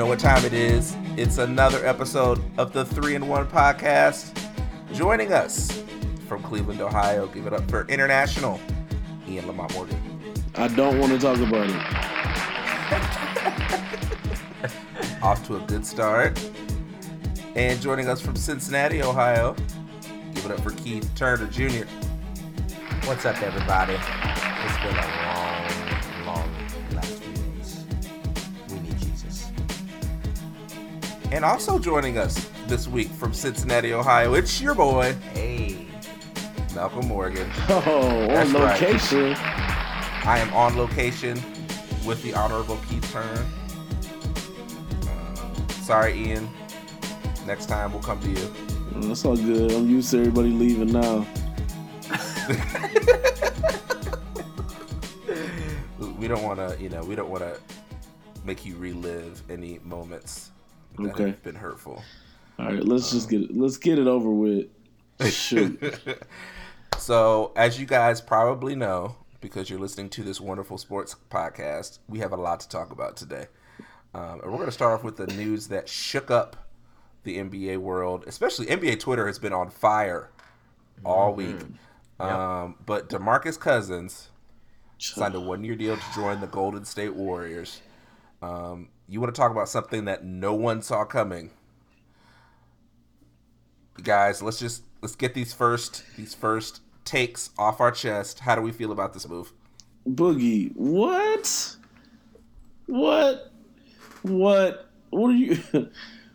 know what time it is. It's another episode of the 3 in 1 podcast. Joining us from Cleveland, Ohio, give it up for international Ian Lamont Morgan. I don't want to talk about it. Off to a good start. And joining us from Cincinnati, Ohio, give it up for Keith Turner Jr. What's up, everybody? It's been a long, And also joining us this week from Cincinnati, Ohio, it's your boy. Hey. Malcolm Morgan. Oh, That's on location. Right. I am on location with the Honorable Keith Turner. Uh, sorry, Ian. Next time we'll come to you. That's all good. I'm used to everybody leaving now. we don't want to, you know, we don't want to make you relive any moments that okay. have been hurtful. All right, let's um, just get it. Let's get it over with. Shoot. so, as you guys probably know, because you're listening to this wonderful sports podcast, we have a lot to talk about today. Um, and we're going to start off with the news that shook up the NBA world, especially NBA Twitter has been on fire all mm-hmm. week. Um, but Demarcus Cousins signed a one year deal to join the Golden State Warriors. Um, you want to talk about something that no one saw coming? Guys, let's just let's get these first these first takes off our chest. How do we feel about this move? Boogie, what? What? What? What are you?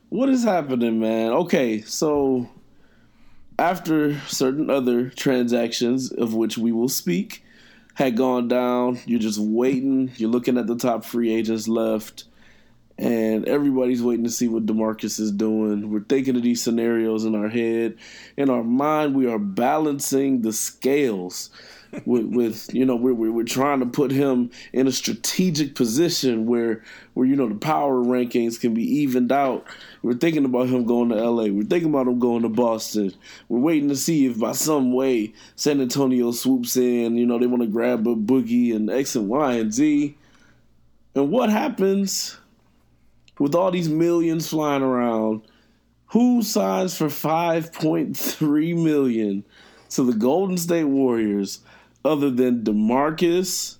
what is happening, man? Okay, so after certain other transactions of which we will speak had gone down, you're just waiting. You're looking at the top free agents left, and everybody's waiting to see what Demarcus is doing. We're thinking of these scenarios in our head. In our mind, we are balancing the scales with, with you know we're, we're trying to put him in a strategic position where where you know the power rankings can be evened out. We're thinking about him going to L.A. We're thinking about him going to Boston. We're waiting to see if by some way San Antonio swoops in. You know they want to grab a boogie and X and Y and Z. And what happens with all these millions flying around? Who signs for 5.3 million to the Golden State Warriors other than Demarcus,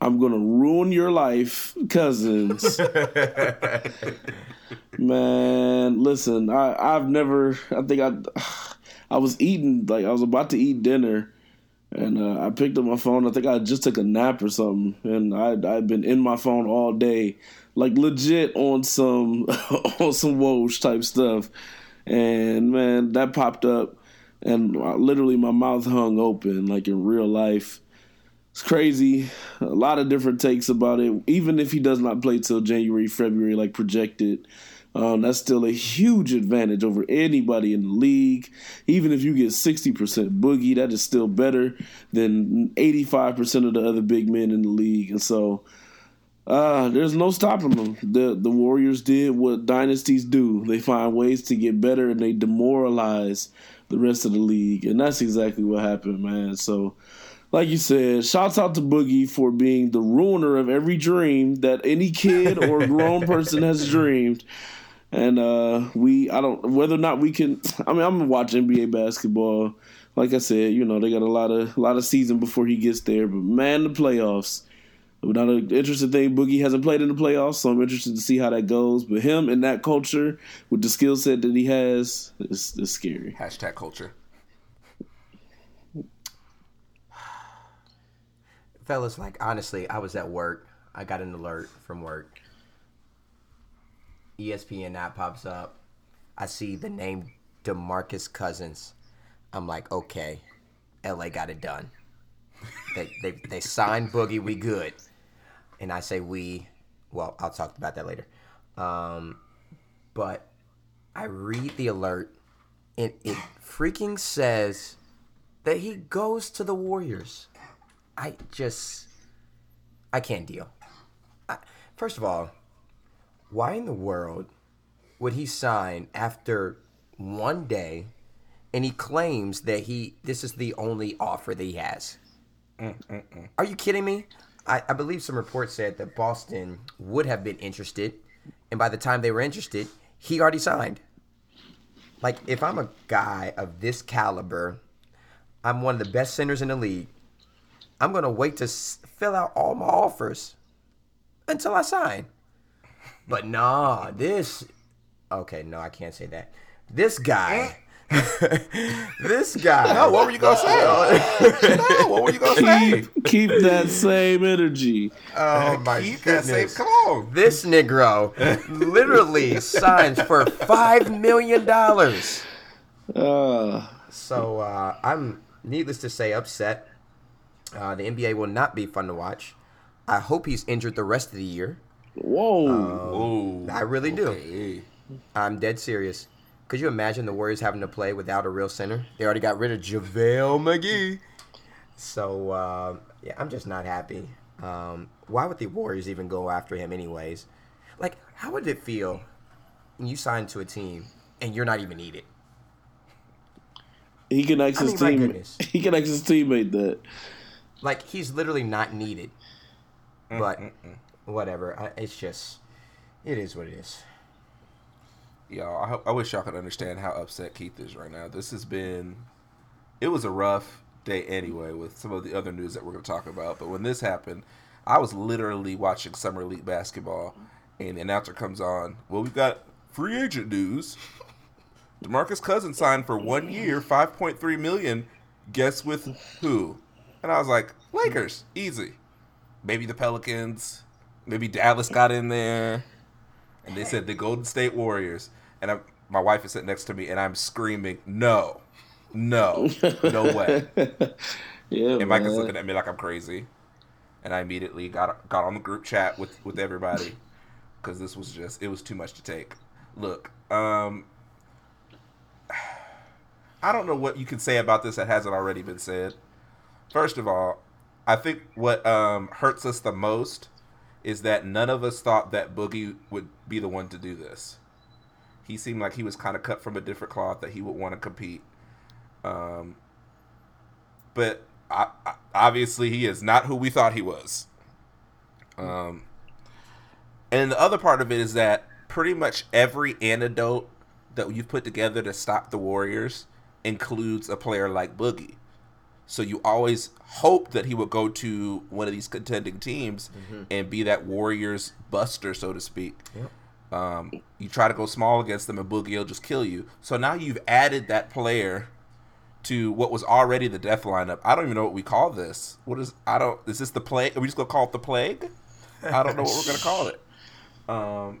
I'm gonna ruin your life, cousins. Man, listen, I I've never. I think I I was eating like I was about to eat dinner, and uh, I picked up my phone. I think I just took a nap or something, and I I've been in my phone all day, like legit on some on some Woj type stuff, and man, that popped up and literally my mouth hung open like in real life. It's crazy. A lot of different takes about it. Even if he does not play till January, February, like projected, um, that's still a huge advantage over anybody in the league. Even if you get 60% boogie, that is still better than 85% of the other big men in the league. And so uh, there's no stopping them. The the Warriors did what dynasties do. They find ways to get better and they demoralize the rest of the league. And that's exactly what happened, man. So, like you said, shouts out to Boogie for being the ruiner of every dream that any kid or grown person has dreamed. And uh, we, I don't, whether or not we can, I mean, I'm gonna watch NBA basketball. Like I said, you know, they got a lot of, a lot of season before he gets there. But man, the playoffs Another interesting thing, Boogie hasn't played in the playoffs, so I'm interested to see how that goes. But him in that culture, with the skill set that he has, is, is scary. Hashtag culture. Fellas, like honestly, I was at work. I got an alert from work. ESPN app pops up. I see the name DeMarcus Cousins. I'm like, okay, LA got it done. They they they signed Boogie. We good and I say we. Well, I'll talk about that later. Um, but I read the alert, and it freaking says that he goes to the Warriors. I just, I can't deal. I, first of all, why in the world would he sign after one day, and he claims that he this is the only offer that he has? Mm-mm-mm. Are you kidding me? I, I believe some reports said that Boston would have been interested, and by the time they were interested, he already signed. Like if I'm a guy of this caliber, I'm one of the best centers in the league. I'm gonna wait to s- fill out all my offers until I sign. But nah, this. Okay, no, I can't say that. This guy. Eh. this guy. No, what were you gonna say? no, what were you gonna say? Keep, keep that same energy. Oh my Keep that goodness. safe. Come on. This Negro literally signs for five million dollars. Uh, So uh, I'm, needless to say, upset. Uh, the NBA will not be fun to watch. I hope he's injured the rest of the year. whoa. Ooh, I really do. okay. I'm dead serious. Could you imagine the Warriors having to play without a real center? They already got rid of JaVale McGee. So, uh, yeah, I'm just not happy. Um, why would the Warriors even go after him, anyways? Like, how would it feel when you sign to a team and you're not even needed? he can ask I his mean, my team. He can ask his teammate that. Like, he's literally not needed. But, whatever. I, it's just, it is what it is. Y'all, I, hope, I wish y'all could understand how upset Keith is right now. This has been, it was a rough day anyway with some of the other news that we're going to talk about. But when this happened, I was literally watching Summer League basketball, and the announcer comes on. Well, we've got free agent news. Demarcus Cousins signed for one year, five point three million. Guess with who? And I was like, Lakers, easy. Maybe the Pelicans. Maybe Dallas got in there. And they said the Golden State Warriors. And I, my wife is sitting next to me, and I'm screaming, "No, no, no way!" Yeah, And Mike is looking at me like I'm crazy. And I immediately got got on the group chat with with everybody because this was just it was too much to take. Look, um, I don't know what you can say about this that hasn't already been said. First of all, I think what um, hurts us the most is that none of us thought that Boogie would be the one to do this. He seemed like he was kind of cut from a different cloth that he would want to compete. Um, but I, I, obviously, he is not who we thought he was. Um, and the other part of it is that pretty much every antidote that you've put together to stop the Warriors includes a player like Boogie. So you always hope that he would go to one of these contending teams and be that Warriors buster, so to speak. Um, you try to go small against them, and Boogie will just kill you. So now you've added that player to what was already the death lineup. I don't even know what we call this. What is? I don't. Is this the plague? Are we just gonna call it the plague? I don't know what we're gonna call it. Um.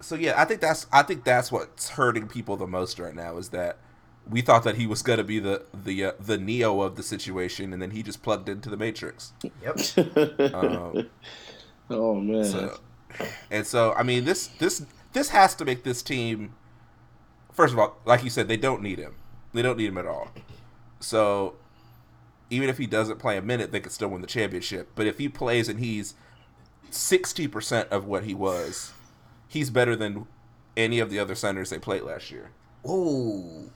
So yeah, I think that's I think that's what's hurting people the most right now is that we thought that he was gonna be the the uh, the Neo of the situation, and then he just plugged into the Matrix. Yep. Um, oh man. so, and so I mean this this this has to make this team. First of all, like you said, they don't need him. They don't need him at all. So even if he doesn't play a minute, they could still win the championship. But if he plays and he's sixty percent of what he was, he's better than any of the other centers they played last year. Ooh.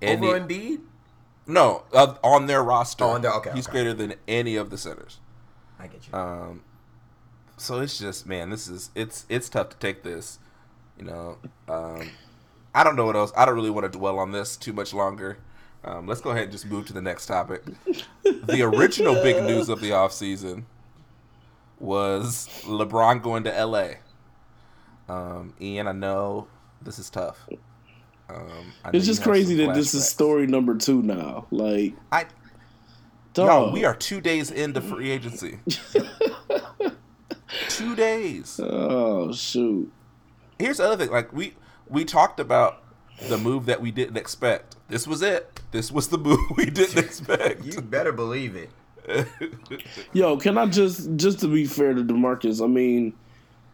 And Over Embiid? no, uh, on their roster, Oh, on their- okay, he's okay. greater than any of the centers. I get you. Um, so it's just man, this is it's it's tough to take this. You know, um, I don't know what else. I don't really want to dwell on this too much longer. Um, let's go ahead and just move to the next topic. the original big news of the offseason was LeBron going to LA. Um, Ian, I know this is tough. Um, I it's just crazy that this is story number two now. Like, I, dog, Yo, we are two days into free agency. two days. Oh shoot. Here's the other thing. Like we we talked about the move that we didn't expect. This was it. This was the move we didn't expect. you better believe it. Yo, can I just just to be fair to Demarcus? I mean,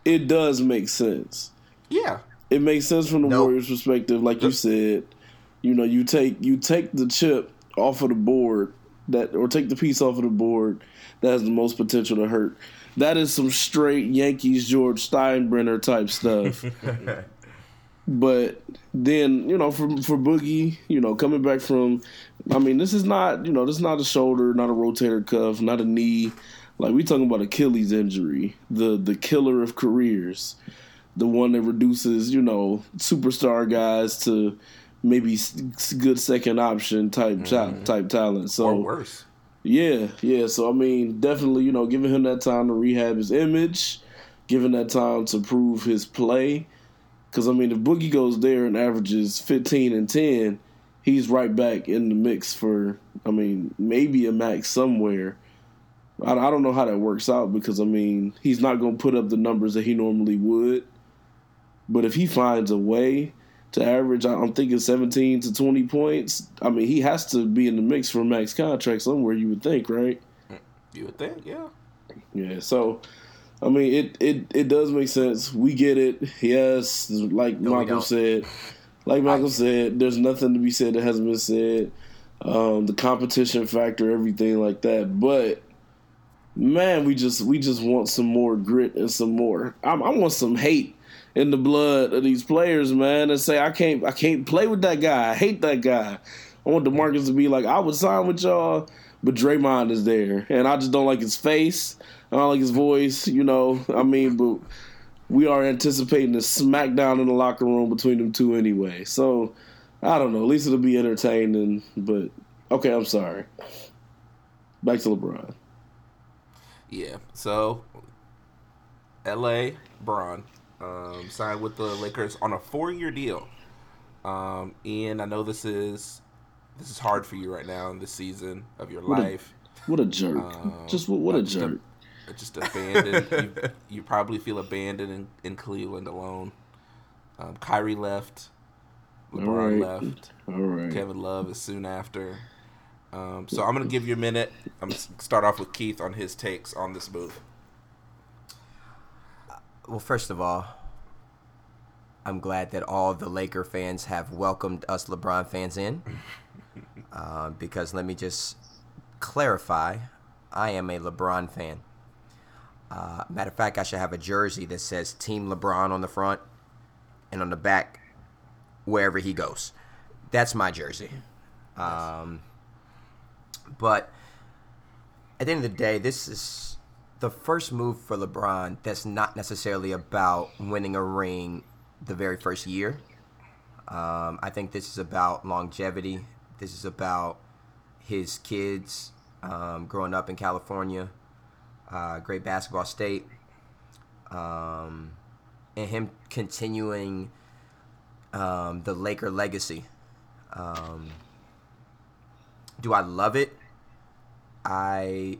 it does make sense. yeah. It makes sense from the Nope. Warriors' perspective, like you said. You know, you take you take the chip off of the board that, or take the piece off of the board that has the most potential to hurt. That is some straight Yankees George Steinbrenner type stuff. but then you know, for for Boogie, you know, coming back from, I mean, this is not you know, this is not a shoulder, not a rotator cuff, not a knee. Like we talking about Achilles injury, the the killer of careers, the one that reduces you know superstar guys to maybe good second option type mm-hmm. type talent. So or worse. Yeah, yeah. So I mean, definitely, you know, giving him that time to rehab his image, giving that time to prove his play. Because I mean, if Boogie goes there and averages fifteen and ten, he's right back in the mix for. I mean, maybe a max somewhere. I, I don't know how that works out because I mean he's not going to put up the numbers that he normally would, but if he finds a way to average, I'm thinking 17 to 20 points. I mean, he has to be in the mix for max contract somewhere. You would think, right? You would think, yeah. Yeah. So, I mean, it it it does make sense. We get it. Yes, like no, Malcolm said. Like Malcolm I, said, there's nothing to be said that hasn't been said. Um, the competition factor, everything like that. But man, we just we just want some more grit and some more. I, I want some hate in the blood of these players, man, and say I can't I can't play with that guy. I hate that guy. I want DeMarcus to be like, I would sign with y'all, but Draymond is there, and I just don't like his face. I don't like his voice. You know, I mean, but we are anticipating a smackdown in the locker room between them two anyway. So I don't know. At least it'll be entertaining. But okay, I'm sorry. Back to LeBron. Yeah. So, L.A. Bron um, signed with the Lakers on a four-year deal. Um, and I know this is this is hard for you right now in this season of your what life. A, what a jerk! Um, just what, what a just jerk! A, just abandoned. you, you, probably feel abandoned in, in Cleveland alone. Um, Kyrie left. LeBron left. All right. Kevin Love is soon after. Um, so I'm gonna give you a minute. I'm gonna start off with Keith on his takes on this move. Well, first of all, I'm glad that all the Laker fans have welcomed us LeBron fans in. Uh, because let me just clarify, I am a LeBron fan. Uh, matter of fact, I should have a jersey that says Team LeBron on the front, and on the back, wherever he goes. That's my jersey. Um, but at the end of the day, this is the first move for LeBron that's not necessarily about winning a ring the very first year. Um, I think this is about longevity. This is about his kids um, growing up in California, uh, great basketball state, um, and him continuing um, the Laker legacy. Um, do I love it? I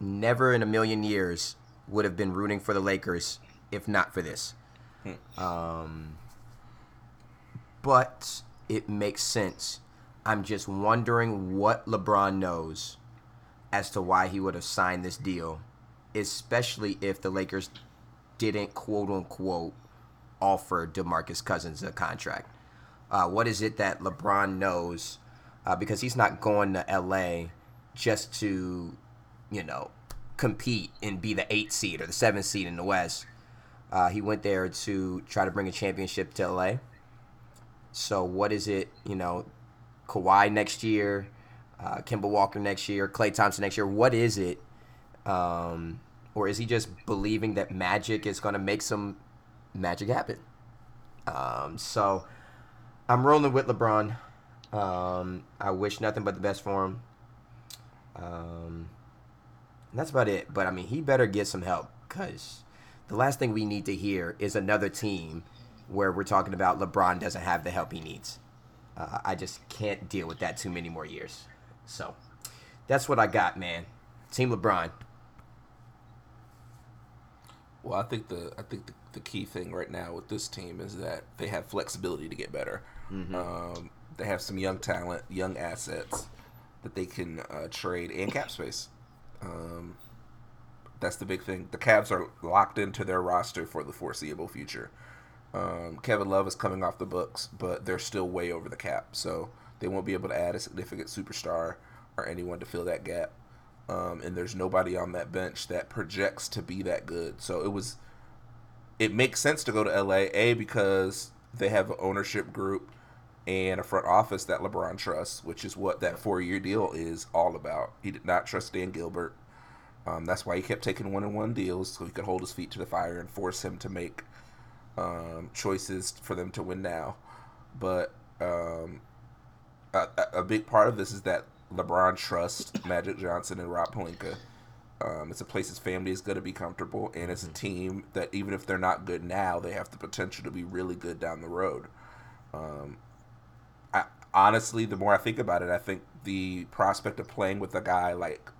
never in a million years would have been rooting for the Lakers if not for this. Hmm. Um, but it makes sense. I'm just wondering what LeBron knows as to why he would have signed this deal, especially if the Lakers didn't quote unquote offer DeMarcus Cousins a contract. Uh, what is it that LeBron knows? Uh, because he's not going to LA just to, you know, compete and be the eight seed or the seventh seed in the West. Uh, he went there to try to bring a championship to LA. So what is it? You know, Kawhi next year, uh, Kemba Walker next year, Klay Thompson next year. What is it? Um, or is he just believing that magic is going to make some magic happen? Um, so I'm rolling with LeBron. Um, I wish nothing but the best for him. Um, that's about it. But I mean, he better get some help because the last thing we need to hear is another team where we're talking about LeBron doesn't have the help he needs. Uh, I just can't deal with that too many more years. So that's what I got, man. Team LeBron. Well, I think the I think the, the key thing right now with this team is that they have flexibility to get better. Mm-hmm. Um, they have some young talent, young assets that they can uh, trade and cap space. Um, that's the big thing. The Cavs are locked into their roster for the foreseeable future. Um, Kevin Love is coming off the books, but they're still way over the cap, so they won't be able to add a significant superstar or anyone to fill that gap. Um, and there's nobody on that bench that projects to be that good. So it was, it makes sense to go to LA. A because they have an ownership group and a front office that LeBron trusts, which is what that four year deal is all about. He did not trust Dan Gilbert. Um, that's why he kept taking one on one deals so he could hold his feet to the fire and force him to make um, choices for them to win now. But um, a, a, big part of this is that LeBron trusts Magic Johnson and Rob Pelinka. Um, it's a place his family is going to be comfortable, and it's a team that even if they're not good now, they have the potential to be really good down the road. Um, honestly, the more I think about it, I think the prospect of playing with a guy like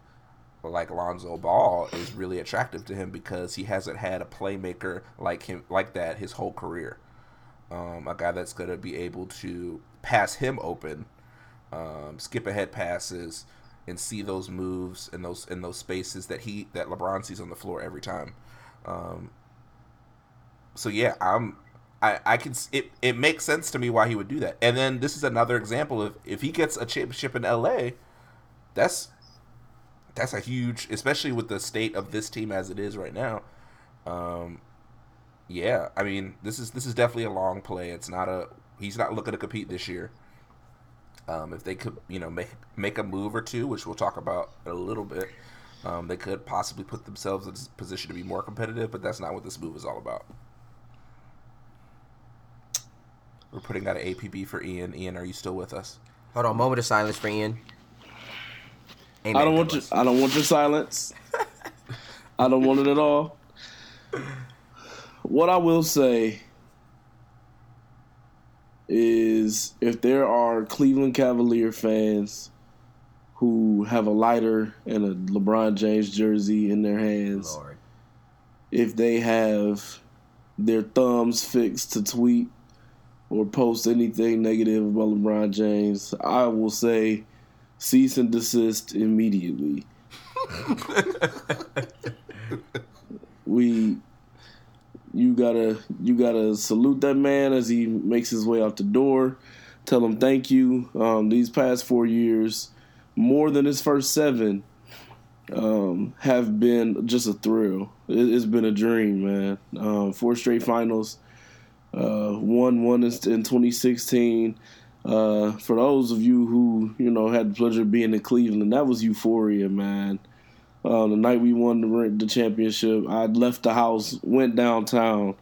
like Lonzo Ball is really attractive to him because he hasn't had a playmaker like him like that his whole career. Um, a guy that's going to be able to pass him open, um, skip ahead passes, and see those moves and those in those spaces that he that LeBron sees on the floor every time. Um, so yeah, I'm I, I can it, it makes sense to me why he would do that. And then this is another example of if he gets a championship in LA, that's that's a huge, especially with the state of this team as it is right now. Um, yeah, I mean this is this is definitely a long play. It's not a he's not looking to compete this year. Um, if they could, you know, make make a move or two, which we'll talk about a little bit, um, they could possibly put themselves in a position to be more competitive. But that's not what this move is all about. We're putting out an APB for Ian. Ian, are you still with us? Hold on, moment of silence for Ian. Amen I don't want your, I don't want your silence. I don't want it at all. What I will say is if there are Cleveland Cavalier fans who have a lighter and a LeBron James jersey in their hands, Lord. if they have their thumbs fixed to tweet or post anything negative about LeBron James, I will say cease and desist immediately. we you gotta you gotta salute that man as he makes his way out the door. Tell him thank you. Um, these past four years, more than his first seven, um, have been just a thrill. It, has been a dream, man. Um, four straight finals. Uh, one one in 2016. Uh, for those of you who you know had the pleasure of being in Cleveland, that was euphoria, man. Uh, the night we won the, the championship, I left the house, went downtown,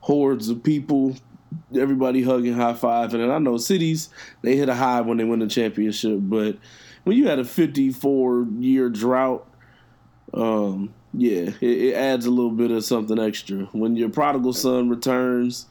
hordes of people, everybody hugging, high fiving. And I know cities they hit a high when they win the championship, but when you had a 54 year drought, um, yeah, it, it, adds a little bit of something extra. When your prodigal son returns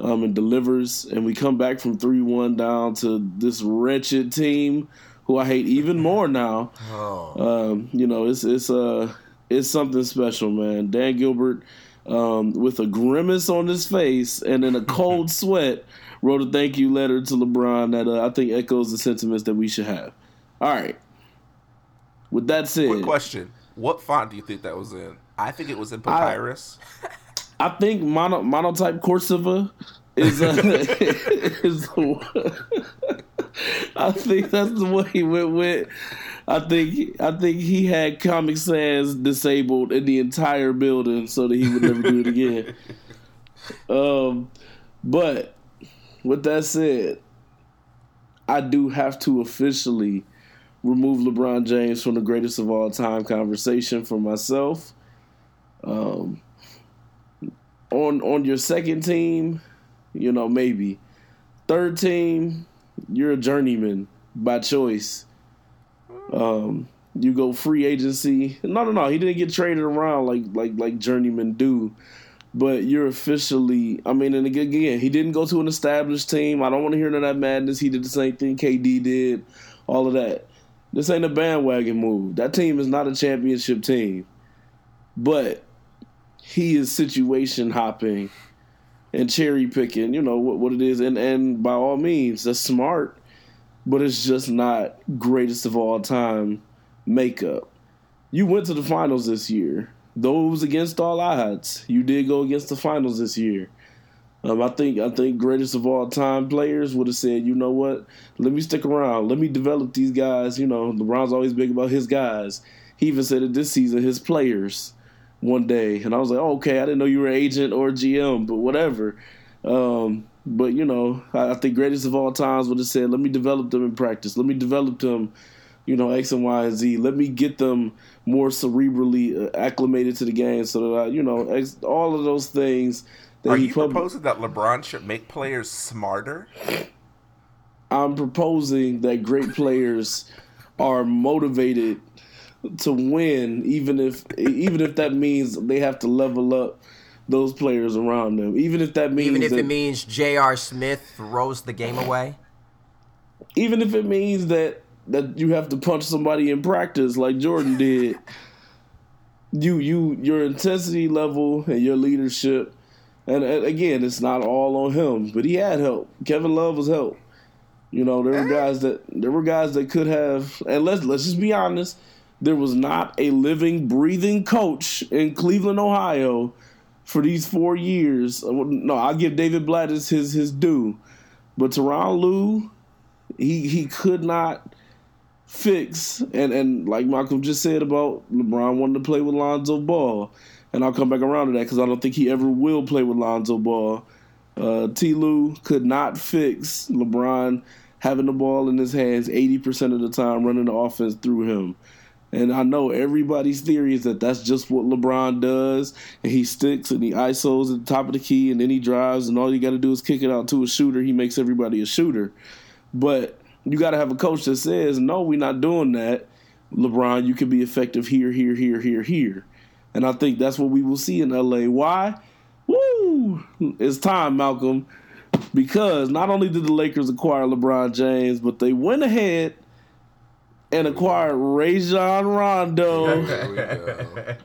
um, and delivers, and we come back from 3 1 down to this wretched team who I hate even more now. Oh. Um, you know, it's it's uh it's something special, man. Dan Gilbert, um, with a grimace on his face and in a cold sweat, wrote a thank you letter to LeBron that uh, I think echoes the sentiments that we should have. All right. With that said, quick question: What font do you think that was in? I think it was in papyrus. I, I think mono, monotype Corsiva is uh, is I think that's the way he went with. I think I think he had Comic Sans disabled in the entire building so that he would never do it again. Um, but with that said, I do have to officially remove LeBron James from the greatest of all time conversation for myself. Um, on on your second team, you know maybe. Third team, you're a journeyman by choice. Um, you go free agency. No, no, no. He didn't get traded around like like like journeymen do. But you're officially. I mean, and again, he didn't go to an established team. I don't want to hear none of that madness. He did the same thing KD did. All of that. This ain't a bandwagon move. That team is not a championship team. But he is situation hopping and cherry picking, you know, what, what it is. And, and by all means, that's smart, but it's just not greatest of all time makeup. You went to the finals this year. Those against all odds, you did go against the finals this year. Um, I think I think greatest of all time players would have said, you know what, let me stick around, let me develop these guys. You know, LeBron's always big about his guys. He even said it this season, his players one day, and I was like, oh, okay, I didn't know you were agent or GM, but whatever. Um, but you know, I, I think greatest of all times would have said, let me develop them in practice. Let me develop them, you know X and Y and Z. Let me get them more cerebrally uh, acclimated to the game, so that I, you know X, all of those things. That Are he you pub- proposing that LeBron should make players smarter? I'm proposing that great players are motivated to win, even if even if that means they have to level up those players around them. Even if that means Even if that, it means J.R. Smith throws the game away. even if it means that that you have to punch somebody in practice like Jordan did. You you your intensity level and your leadership, and, and again, it's not all on him, but he had help. Kevin Love was help. You know, there were eh. guys that there were guys that could have, and let's let's just be honest, there was not a living, breathing coach in Cleveland, Ohio, for these four years. No, I'll give David Blatt his his, due, but Tyronn Lue, he he could not fix and and like Malcolm just said about LeBron wanting to play with Lonzo Ball, and I'll come back around to that because I don't think he ever will play with Lonzo Ball. Uh, T. Lue could not fix LeBron having the ball in his hands 80% of the time, running the offense through him. And I know everybody's theory is that that's just what LeBron does, and he sticks and he isos at the top of the key, and then he drives, and all you got to do is kick it out to a shooter. He makes everybody a shooter. But you got to have a coach that says, "No, we're not doing that." LeBron, you can be effective here, here, here, here, here, and I think that's what we will see in LA. Why? Woo! It's time, Malcolm, because not only did the Lakers acquire LeBron James, but they went ahead and acquired Rajon Rondo, There we go.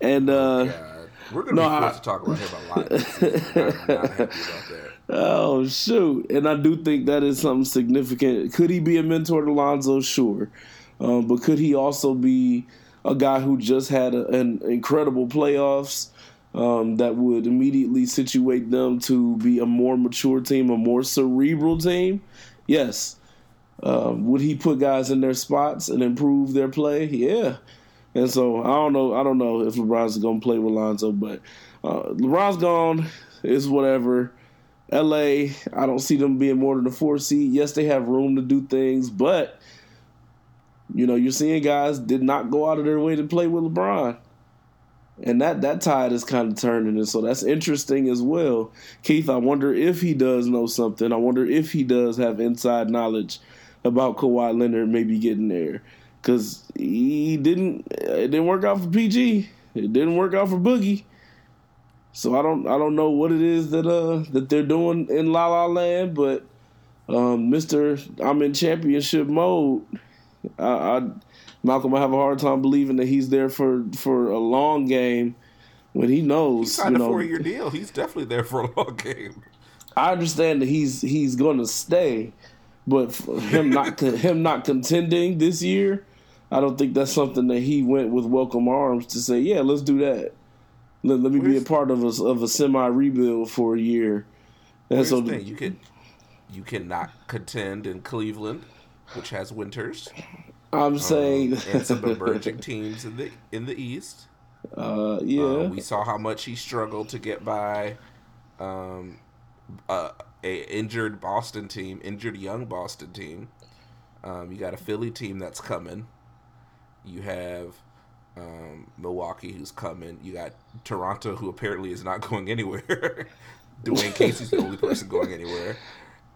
and uh, God. We're gonna No, be I- forced to talk about him a lot. I'm not happy about that. Oh shoot! And I do think that is something significant. Could he be a mentor to Lonzo? Sure, um, but could he also be a guy who just had a, an incredible playoffs um, that would immediately situate them to be a more mature team, a more cerebral team? Yes. Um, would he put guys in their spots and improve their play? Yeah. And so I don't know. I don't know if LeBron's going to play with Lonzo, but uh, LeBron's gone. It's whatever. LA, I don't see them being more than a four seed. Yes, they have room to do things, but you know, you're seeing guys did not go out of their way to play with LeBron. And that that tide is kind of turning, and so that's interesting as well. Keith, I wonder if he does know something. I wonder if he does have inside knowledge about Kawhi Leonard maybe getting there, because he didn't. It didn't work out for PG. It didn't work out for Boogie. So I don't I don't know what it is that uh that they're doing in La La Land, but um, Mister I'm in championship mode. I, I Malcolm, I have a hard time believing that he's there for for a long game when he knows. He signed you a four-year deal. He's definitely there for a long game. I understand that he's he's going to stay, but him not him not contending this year, I don't think that's something that he went with welcome arms to say, yeah, let's do that. Let, let me be a part of a of a semi rebuild for a year. And so the thing: you can you cannot contend in Cleveland, which has winters, I'm saying, um, and some emerging teams in the in the East. uh, yeah, Uh, we saw how much he struggled to get by um, uh, a injured Boston team, injured young Boston team. Um, you got a Philly team that's coming. You have um, Milwaukee who's coming. You got Toronto who apparently is not going anywhere. Dwane Casey's the only person going anywhere.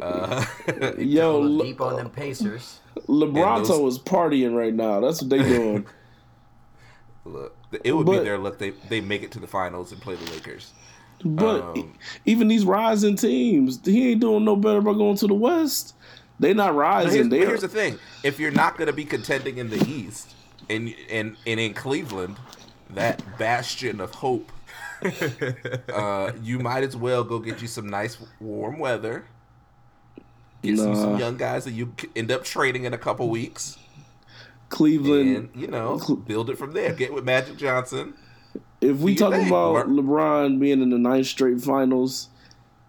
Uh, yo, Le- deep on them Pacers. LeBronto those- is partying right now. That's what they doing. look, it would be their luck. They they make it to the finals and play the Lakers. But Um, even these rising teams, he ain't doing no better by going to the West. They not rising. here's, they here's the thing: if you're not going to be contending in the East, and and and in Cleveland, that bastion of hope, uh, you might as well go get you some nice warm weather. Get some, some young guys that you end up trading in a couple weeks, Cleveland. and you know build it from there. Get with Magic Johnson. If we do talk think, about Mark? LeBron being in the ninth straight finals,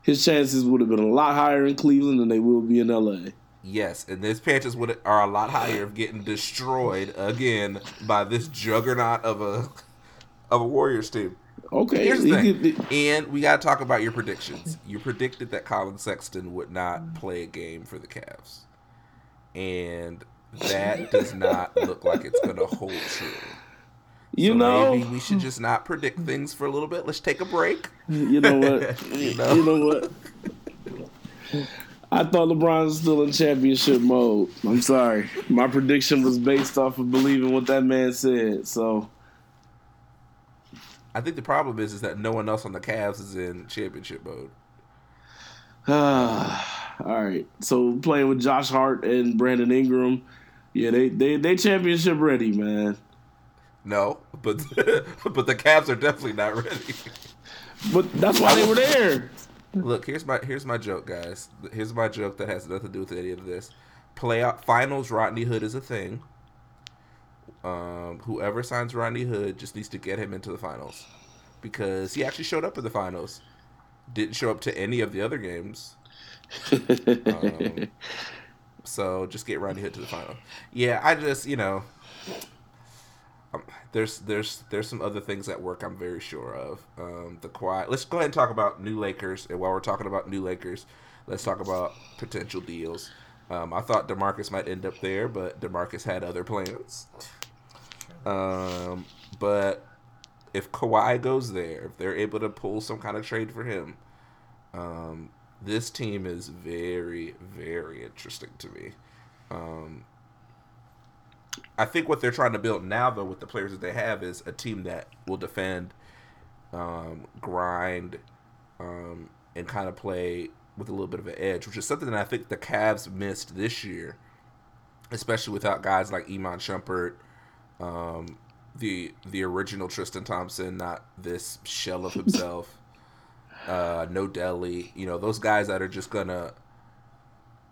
his chances would have been a lot higher in Cleveland than they will be in LA. Yes, and his chances would are a lot higher of getting destroyed again by this juggernaut of a of a Warriors team. Okay, Here's the thing, could- and we got to talk about your predictions. You predicted that Collin Sexton would not play a game for the Cavs, and that does not look like it's going to hold true. You So know, maybe we should just not predict things for a little bit. Let's take a break. you know what? You you, know? know? what? I thought LeBron was still in championship mode. I'm sorry. My prediction was based off of believing what that man said. So I think the problem is is that no one else on the Cavs is in championship mode. All right. So playing with Josh Hart and Brandon Ingram, yeah, they they they championship ready, man. No, but but the Cavs are definitely not ready. But that's why they were there. Look, here's my here's my joke, guys. Here's my joke that has nothing to do with any of this. Playoff finals, Rodney Hood is a thing. Um, whoever signs Rodney Hood just needs to get him into the finals because he actually showed up in the finals. Didn't show up to any of the other games. Um, so just get Rodney Hood to the final. Yeah, I just you know, um, there's there's there's some other things at work I'm very sure of. Um, the quiet. Let's go ahead and talk about new Lakers. And while we're talking about new Lakers, let's talk about potential deals. Um, I thought Demarcus might end up there, but Demarcus had other plans. Um, but if Kawhi goes there, if they're able to pull some kind of trade for him, um, this team is very, very interesting to me. Um, I think what they're trying to build now, though, with the players that they have, is a team that will defend, um, grind, um, and kind of play with a little bit of an edge, which is something that I think the Cavs missed this year, especially without guys like Iman Shumpert, um, the the original Tristan Thompson, not this shell of himself. uh, no Delly, you know those guys that are just gonna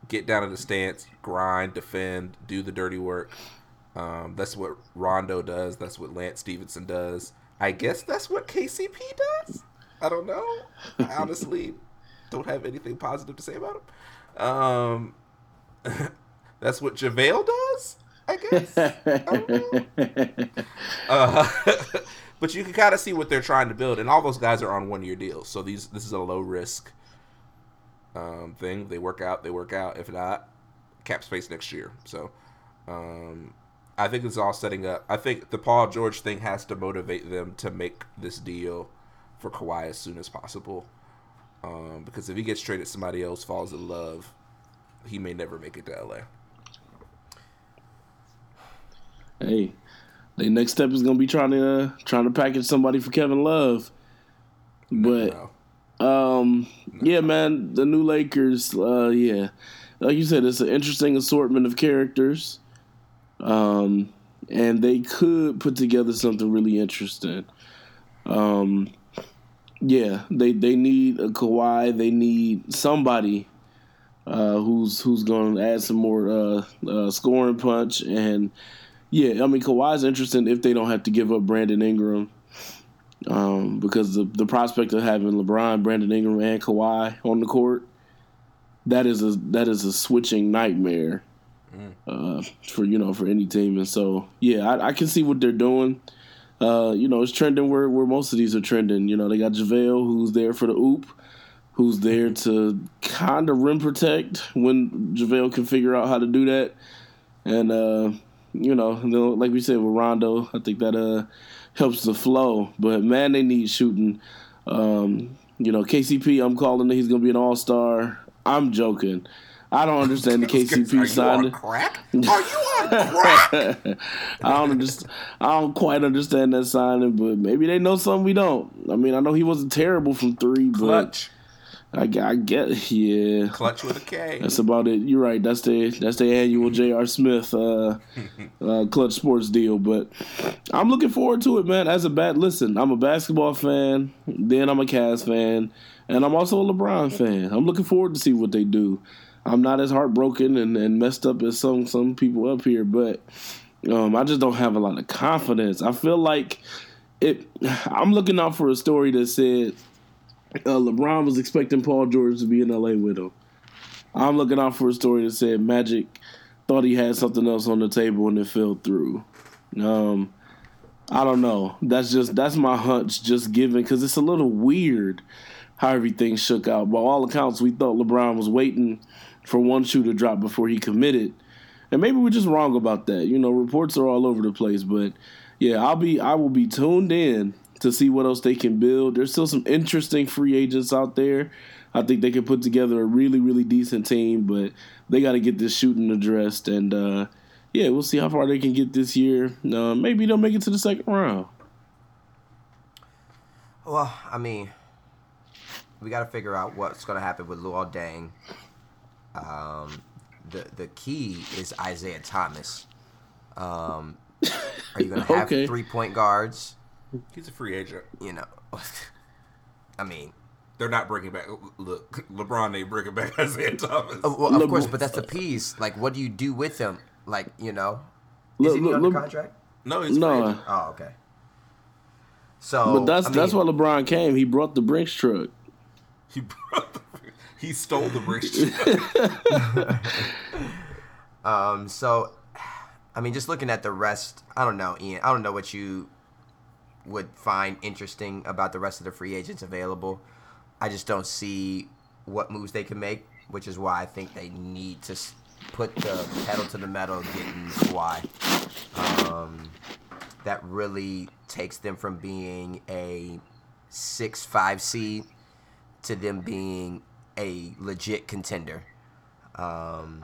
get down in the stance, grind, defend, do the dirty work. Um, that's what Rondo does. That's what Lance Stephenson does. I guess that's what KCP does. I don't know. I honestly don't have anything positive to say about him. Um, that's what JaVale does. I guess. I don't know. Uh, but you can kind of see what they're trying to build, and all those guys are on one year deals. So these this is a low risk um, thing. They work out, they work out. If not, cap space next year. So um, I think it's all setting up. I think the Paul George thing has to motivate them to make this deal for Kawhi as soon as possible. Um, because if he gets traded, somebody else falls in love, he may never make it to LA. hey, the next step is gonna be trying to uh, trying to package somebody for Kevin Love. But No. um, yeah, man, the new Lakers, uh, yeah, like you said, it's an interesting assortment of characters, um, and they could put together something really interesting. Um, yeah, they they need a Kawhi. They need somebody uh, who's who's going to add some more uh, uh, scoring punch. And yeah, I mean Kawhi's interesting if they don't have to give up Brandon Ingram, um, because the the prospect of having LeBron, Brandon Ingram, and Kawhi on the court, that is a that is a switching nightmare uh, for you know for any team. And so yeah, I, I can see what they're doing. Uh, you know, it's trending where, where most of these are trending. You know, they got JaVale who's there for the oop, who's there to kind of rim protect when JaVale can figure out how to do that. And, uh, you know, like we said with Rondo, I think that uh, helps the flow. But, man, they need shooting. Um, you know, KCP, I'm calling that he's going to be an all star. I'm joking. I don't understand the Are KCP you on signing. crack? Are you on crack? I don't understand. I don't quite understand that signing, but maybe they know something we don't. I mean, I know he wasn't terrible from three, but Clutch. I, I get, yeah, Clutch with a K. that's about it. You're right. That's the that's the annual J.R. Smith uh, uh, Klutch Sports deal. But I'm looking forward to it, man. As a bat, listen, I'm a basketball fan. Then I'm a Cavs fan, and I'm also a LeBron fan. I'm looking forward to see what they do. I'm not as heartbroken and, and messed up as some some people up here, but um, I just don't have a lot of confidence. I feel like it. I'm looking out for a story that said uh, LeBron was expecting Paul George to be in LA with him. I'm looking out for a story that said Magic thought he had something else on the table and it fell through. Um, I don't know. That's just that's my hunch. Just given because it's a little weird how everything shook out. By all accounts, we thought LeBron was waiting for one shoe to drop before he committed, and maybe we're just wrong about that. You know, reports are all over the place, but yeah, I'll be I will be tuned in to see what else they can build. There's still some interesting free agents out there. I think they can put together a really really decent team, but they got to get this shooting addressed and. uh yeah, we'll see how far they can get this year. Uh, maybe they'll make it to the second round. Well, I mean, we got to figure out what's going to happen with Luol Deng. Um, the the key is Isaiah Thomas. Um, are you going to have Okay. three point guards? He's a free agent. You know, I mean, They're not bringing back. Look, LeBron ain't bringing back Isaiah Thomas. oh, well, of LeBron- course, but that's the piece. Like, what do you do with him? Like, you know, Le- is he le- under le- contract? No, he's a free No. Oh, okay. So, but that's I that's why LeBron came. He brought the Brinks truck. He brought the, he stole the bricks. Um, so, I mean, just looking at the rest, I don't know, Ian. I don't know what you would find interesting about the rest of the free agents available. I just don't see what moves they can make, which is why I think they need to put the pedal to the metal getting Kawhi. Um, that really takes them from being a six five seed to them being a legit contender. Um,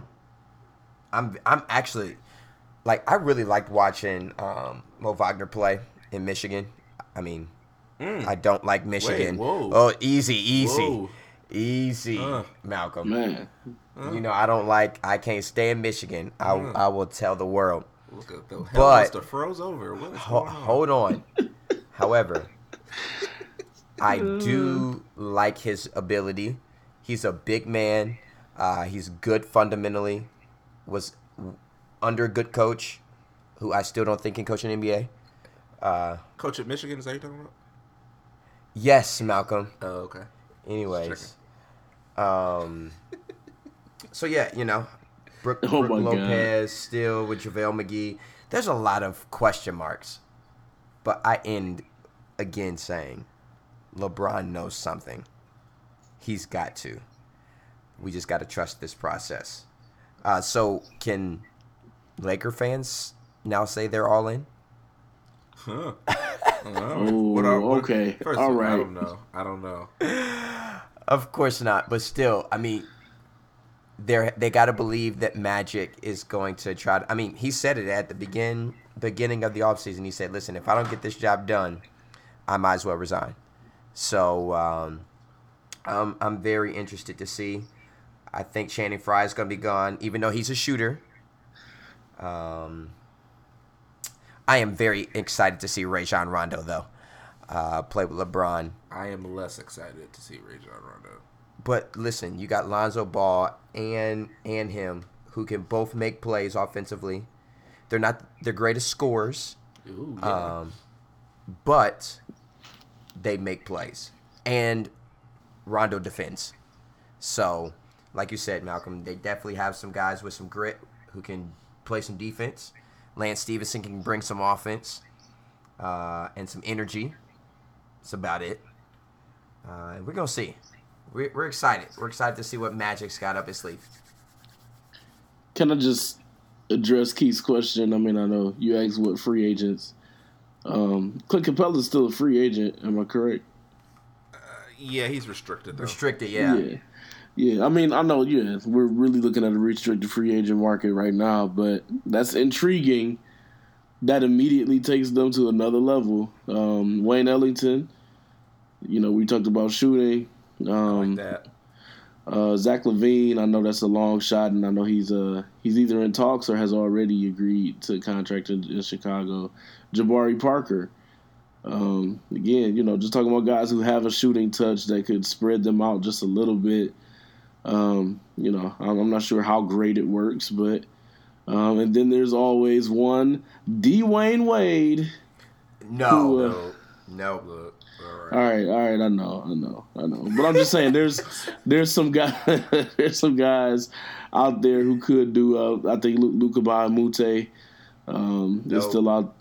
I'm I'm actually like I really liked watching um, Mo Wagner play in Michigan. I mean, I don't like Michigan. whoa. Oh, easy, easy, Whoa. easy, Uh. Malcolm. Man, You know I don't like. I can't stay in Michigan. I I will tell the world. Look at the hell But- must have froze over. What is Ho- on? hold on. However, I do like his ability. He's a big man. Uh, he's good fundamentally. Was under a good coach, who I still don't think can coach an NBA. Uh, Coach at Michigan, is that you talking about? yes, Malcolm. Oh, okay. Anyways, um, so yeah, you know, Brook, Oh Brook my God. Lopez still with JaVale McGee. There's a lot of question marks, but I end again saying, LeBron knows something. He's got to. We just got to trust this process. Uh, so can Laker fans now say they're all in? Huh. Oh, Oh, okay. First All of I don't know. I don't know. Of course not, but still, I mean, they they got to believe that Magic is going to try. To, I mean, he said it at the begin beginning of the offseason. He said, "Listen, if I don't get this job done, I might as well resign." So um, I'm I'm very interested to see. I think Channing Frye is going to be gone, even though he's a shooter. Um, I am very excited to see Rajon Rondo though uh, play with LeBron. I am less excited to see Rajon Rondo. But listen, you got Lonzo Ball and and him who can both make plays offensively. They're not the greatest scorers, Ooh, yeah. um, but they make plays. And Rondo defends. So, like you said, Malcolm, they definitely have some guys with some grit who can play some defense. Lance Stephenson can bring some offense uh, and some energy. That's about it. Uh, we're gonna see. We're, we're excited. We're excited to see what Magic's got up his sleeve. can I just address Keith's question? I mean, I know you asked what free agents. Um, Clint Capela's still a free agent. Am I correct? Yeah, he's restricted though. Restricted, yeah. Yeah. Yeah, I mean, I know, yeah, we're really looking at a restricted free agent market right now, but that's intriguing. That immediately takes them to another level. Um, Wayne Ellington, you know, we talked about shooting. Um, like that. uh, Zach LaVine, I know that's a long shot, and I know he's uh he's either in talks or has already agreed to contract in, in Chicago. Jabari Parker, um, again, you know, just talking about guys who have a shooting touch that could spread them out just a little bit. Um, you know, I'm, I'm not sure how great it works, but um, and then there's always one Dwyane Wade. No, Who, uh, no, no. Look, all right. All right, all right, I know, I know, I know. But I'm just saying, there's there's some guys, there's some guys out there who could do. Uh, I think Lu- Luca Mute um, is Nope. still out.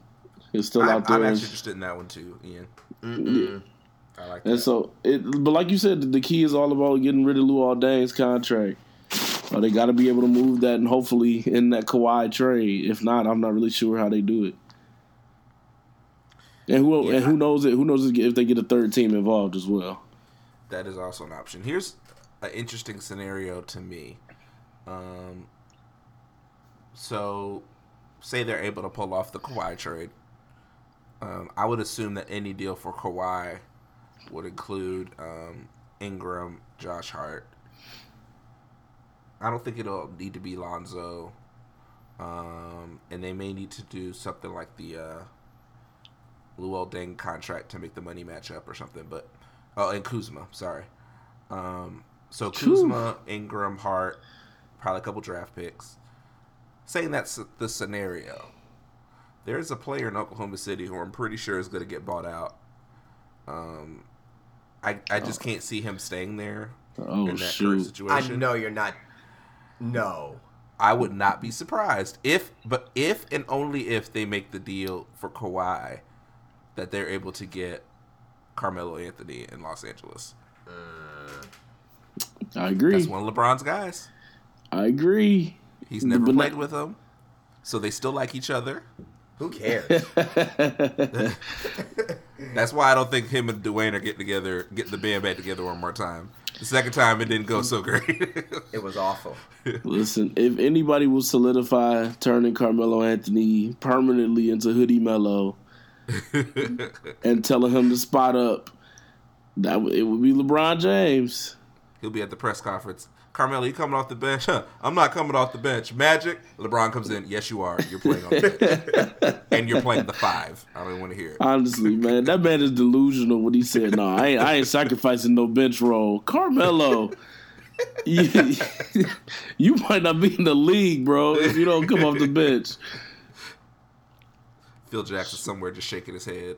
Is still I'm, out there. I'm actually interested in that one too, Ian. Mm-mm. I like and that. so, it, but like you said, the key is all about getting rid of Luol Deng's contract. Uh, they got to be able to move that, and hopefully in that Kawhi trade. If not, I'm not really sure how they do it. And who Yeah. and who knows it? Who knows if they get a third team involved as well? That is also an option. Here's an interesting scenario to me. Um, so, say they're able to pull off the Kawhi trade. Um, I would assume that any deal for Kawhi would include um, Ingram, Josh Hart. I don't think it'll need to be Lonzo. Um, and they may need to do something like the uh, Luol Deng contract to make the money match up or something. But oh, and Kuzma, sorry. Um, so Kuzma, Ingram, Hart, probably a couple draft picks. Saying that's the scenario, there's a player in Oklahoma City who I'm pretty sure is going to get bought out. Um, I I just can't see him staying there Oh in that current shoot! I situation. know you're not. No. I would not be surprised if, but if and only if they make the deal for Kawhi, that they're able to get Carmelo Anthony in Los Angeles. I agree. That's one of LeBron's guys. I agree. He's never But played not- with him, so they still like each other. Who cares? That's why I don't think him and Dwyane are getting together, getting the band back together one more time. The second time it didn't go so great. it was awful. Listen, if anybody will solidify turning Carmelo Anthony permanently into Hoodie Mello and telling him to spot up, that would- it would be LeBron James. He'll be at the press conference. Carmelo, you coming off the bench? Huh, I'm not coming off the bench. Magic. LeBron comes in. Yes, you are. You're playing on the bench, and you're playing the five. I don't even want to hear it. Honestly, man, that man is delusional when he said, "No, I ain't, I ain't sacrificing no bench role." Carmelo, you, you might not be in the league, bro, if you don't come off the bench. Phil Jackson somewhere just shaking his head.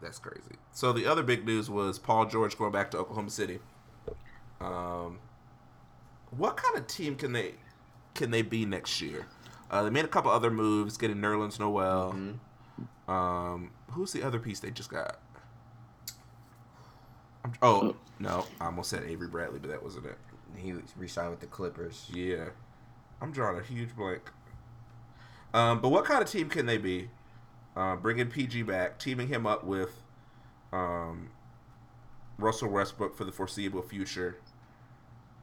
That's crazy. So the other big news was Paul George going back to Oklahoma City. Um, what kind of team can they can they be next year? Uh, they made a couple other moves, getting Nerlens Noel. Um, who's the other piece they just got? I'm- oh no, I almost said Avery Bradley, but that wasn't it. He was re-signed with the Clippers. Yeah, I'm drawing a huge blank. Um, but what kind of team can they be? Uh, bringing PG back, teaming him up with um, Russell Westbrook for the foreseeable future.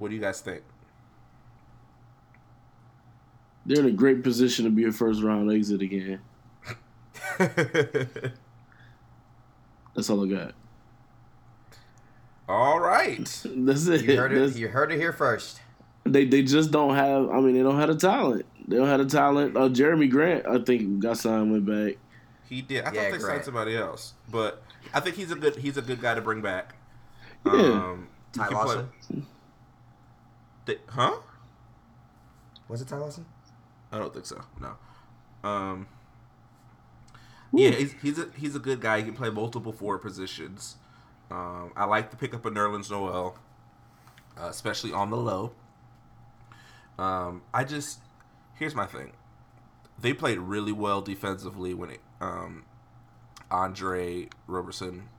What do you guys think? They're in a great position to be a first round exit again. That's all I got. All right. That's it. You heard That's- it. You heard it here first. They they just don't have. I mean, they don't have the talent. They don't have the talent. Uh, Jerami Grant, I think, got signed went back. He did. I Yeah, thought they Grant. signed somebody else, but I think he's a good he's a good guy to bring back. Yeah. Um, Ty can play- Lawson. They- huh? Was it Ty Lawson? I don't think so. No. Um. Yeah, he's he's a he's a good guy. He can play multiple forward positions. Um, I like the pickup of Nerlens Noel, uh, especially on the low. Um, I just here's my thing. They played really well defensively when it um, Andre Roberson,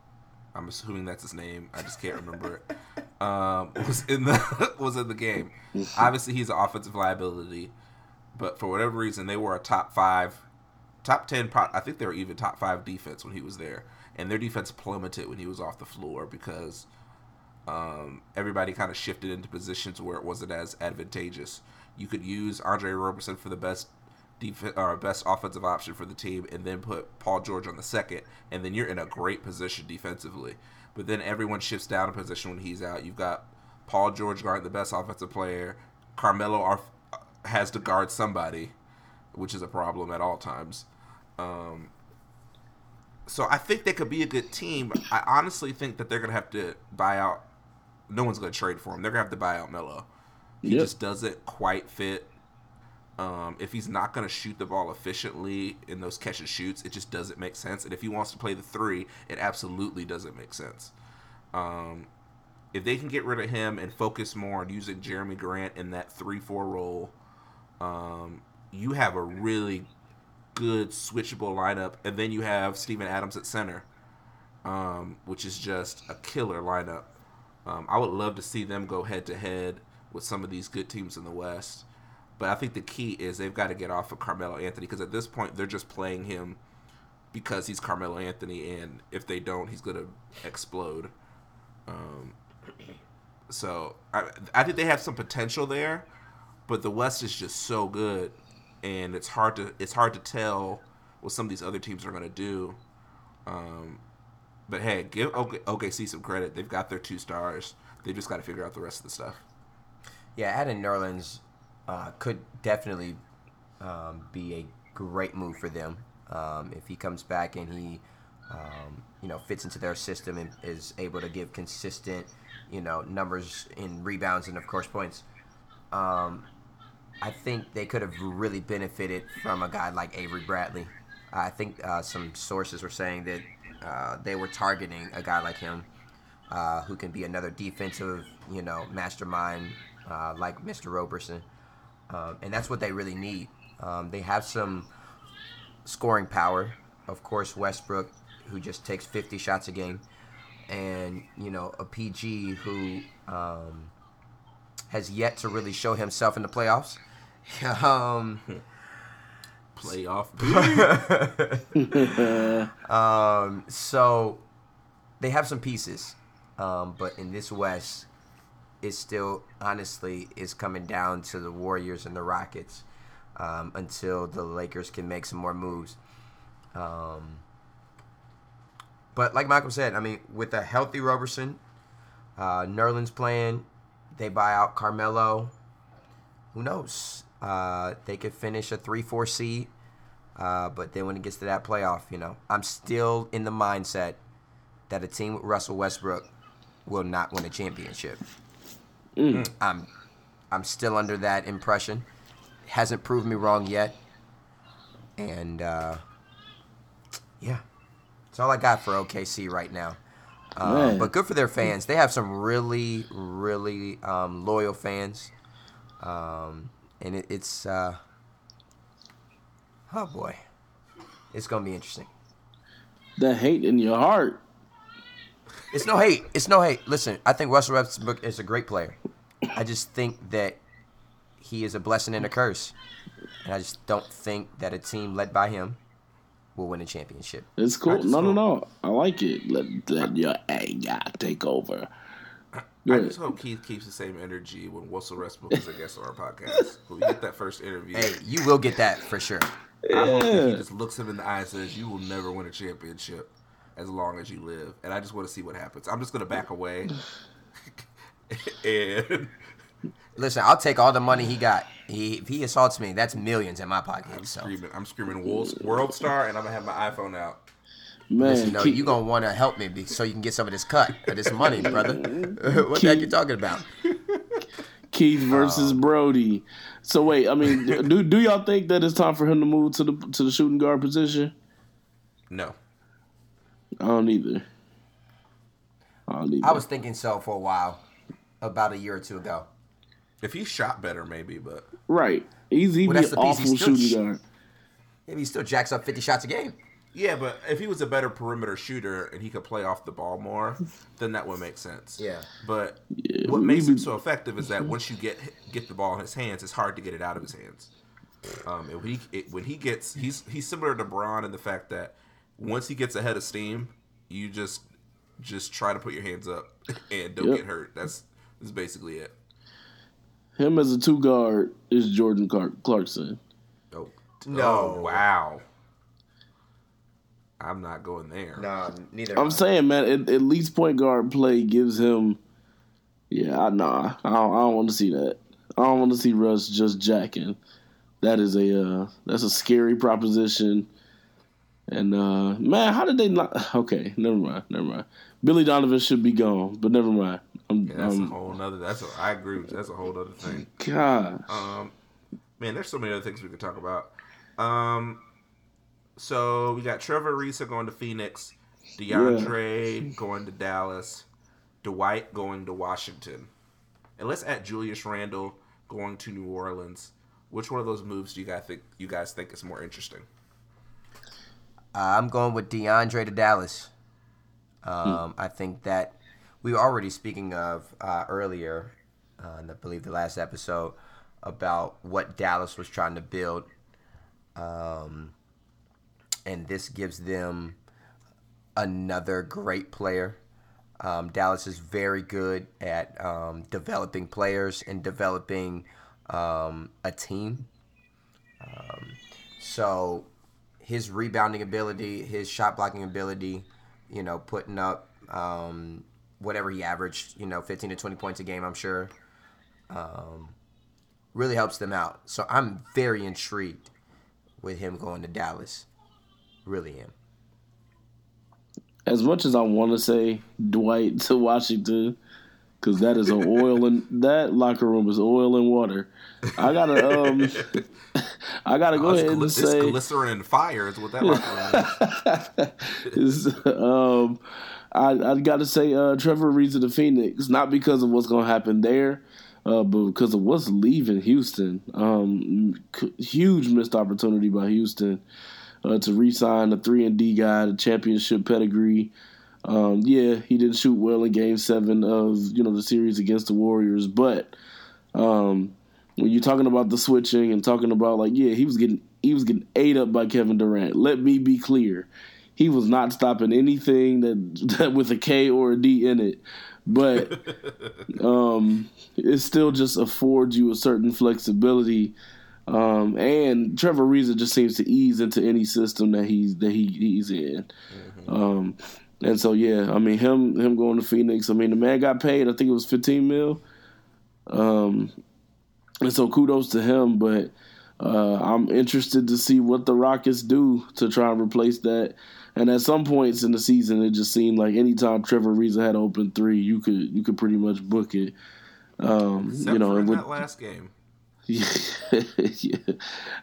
I'm assuming that's his name. I just can't remember it. Um, was in the was in the game. Obviously, he's an offensive liability, but for whatever reason, they were a top five, top ten. I think they were even top five defense when he was there, and their defense plummeted when he was off the floor because um, everybody kind of shifted into positions where it wasn't as advantageous. You could use Andre Roberson for the best def- or best offensive option for the team, and then put Paul George on the second, and then you're in a great position defensively. But then everyone shifts down a position when he's out. You've got Paul George guarding the best offensive player. Carmelo are, has to guard somebody, which is a problem at all times. Um, so I think they could be a good team. I honestly think that they're gonna have to buy out. No one's gonna trade for him. They're gonna have to buy out Melo. He Yep. just doesn't quite fit. Um, if he's not gonna shoot the ball efficiently in those catch and shoots, it just doesn't make sense. And if he wants to play the three, it absolutely doesn't make sense. Um, if they can get rid of him and focus more on using Jerami Grant in that three-four role, um, you have a really good switchable lineup, and then you have Steven Adams at center, um, which is just a killer lineup. Um, I would love to see them go head to head with some of these good teams in the West. But I think the key is they've got to get off of Carmelo Anthony because at this point they're just playing him because he's Carmelo Anthony, and if they don't, he's going to explode. Um, so I, I think they have some potential there, but the West is just so good, and it's hard to it's hard to tell what some of these other teams are going to do. Um, but hey, give OK, OKC some credit. They've got their two stars. They just got to figure out the rest of the stuff. Yeah, adding Nerlens uh, could definitely um, be a great move for them um, if he comes back and he, um, you know, fits into their system and is able to give consistent, you know, numbers in rebounds and of course points. Um, I think they could have really benefited from a guy like Avery Bradley. I think uh, some sources were saying that uh, they were targeting a guy like him, uh, who can be another defensive, you know, mastermind uh, like Mr. Roberson, um, and that's what they really need. Um, they have some scoring power, of course, Westbrook, who just takes 50 shots a game, and you know a PG who um, has yet to really show himself in the playoffs. um, Playoff. Um, so they have some pieces, um, but in this West, it still honestly is coming down to the Warriors and the Rockets um, until the Lakers can make some more moves. Um, but like Michael said, I mean, with a healthy Roberson, uh, Nerlens playing, they buy out Carmelo. Who knows? Uh, they could finish a three-four seed. Uh, but then when it gets to that playoff, you know, I'm still in the mindset that a team with Russell Westbrook will not win a championship. I'm I'm still under that impression. Hasn't proved me wrong yet. And uh, yeah, that's all I got for OKC right now. Uh, but good for their fans. They have some really, really um, loyal fans, um, and it, it's uh, oh boy, it's gonna be interesting. The hate in your heart. It's no hate. It's no hate. Listen, I think Russell Westbrook is a great player. I just think that he is a blessing and a curse. And I just don't think that a team led by him will win a championship. It's cool. No, no, hope- no. I like it. Let, let your anger take over. I just hope Keith keeps the same energy when Russell Westbrook is a guest on our podcast. When we get that first interview, Hey, you will get that for sure. I hope that he just looks him in the eye and says, "You will never win a championship as long as you live." And I just want to see what happens. I'm just gonna back away, and Listen, I'll take all the money he got. He, if he assaults me, that's millions in my pocket. I'm So, screaming. I'm screaming Wolves, World Star, and I'm gonna have my iPhone out. Man, listen, no, keep- you gonna want to help me be, so you can get some of this cut of this money, brother. what the heck you talking about? Keith versus oh. Brodie. So wait, I mean, do do y'all think that it's time for him to move to the to the shooting guard position? No, I don't either. I don't either. I was thinking so for a while, about a year or two ago. if he shot better, maybe, but right. He's he'd Well, be that's an the piece. awful He's still shooting sh- guard. Maybe he still jacks up 50 shots a game. yeah, but if he was a better perimeter shooter and he could play off the ball more, then that would make sense. Yeah. But Yeah, what we- makes him so effective is that once you get get the ball in his hands, it's hard to get it out of his hands. Um, and when he it, when he gets he's he's similar to Braun in the fact that once he gets ahead of steam, you just just try to put your hands up and don't Yep. get hurt. That's that's basically it. Him as a two guard is Jordan Clarkson. Oh. Oh wow. I'm not going there. No, neither. I'm saying, man, at, at least point guard play gives him. Yeah, I nah, I don't, I don't want to see that. I don't want to see Russ just jacking. That is a uh, that's a scary proposition. And uh, man, how did they not? Okay, never mind, never mind. Billy Donovan should be gone, but never mind. I'm, Yeah, that's a whole nother. That's a, I agree. With, that's a whole other thing. God. Um, man, there's so many other things we could talk about. Um, so we got Trevor Ariza going to Phoenix, DeAndre going to Dallas, Dwight going to Washington, and let's add Julius Randle going to New Orleans. Which one of those moves do you guys think you guys think is more interesting? Uh, I'm going with DeAndre to Dallas. Um, I think that we were already speaking of uh, earlier, uh, I believe the last episode, about what Dallas was trying to build, um, and this gives them another great player. Um, Dallas is very good at um, developing players and developing um, a team. Um, so his rebounding ability, his shot blocking ability, you know, putting up um, whatever he averaged, you know, 15 to 20 points a game, I'm sure, um, really helps them out. So I'm very intrigued with him going to Dallas. Really am. As much as I want to say Dwight to Washington, because that is an oil and that locker room is oil and water. I gotta um, I gotta go Oh, ahead gly- and it's say glycerin and fire is what that locker room is. um, I, I got to say uh, Trevor to the Phoenix, not because of what's going to happen there, uh, but because of what's leaving Houston. Um, c- huge missed opportunity by Houston uh, to re-sign a three and D guy, the championship pedigree. Um, yeah, he didn't shoot well in Game Seven of you know the series against the Warriors, but um, when you're talking about the switching and talking about like yeah, he was getting he was getting ate up by Kevin Durant. Let me be clear, he was not stopping anything that, that with a K or a D in it. But um, it still just affords you a certain flexibility. Um, and Trevor Ariza just seems to ease into any system that he's that he, he's in. Um, and so yeah, I mean him him going to Phoenix. I mean the man got paid. I think it was fifteen mil. Um, and so kudos to him. But uh, I'm interested to see what the Rockets do to try and replace that. And at some points in the season, it just seemed like anytime Trevor Ariza had open three, you could you could pretty much book it. Um, you know, for in with, that last game. Yeah,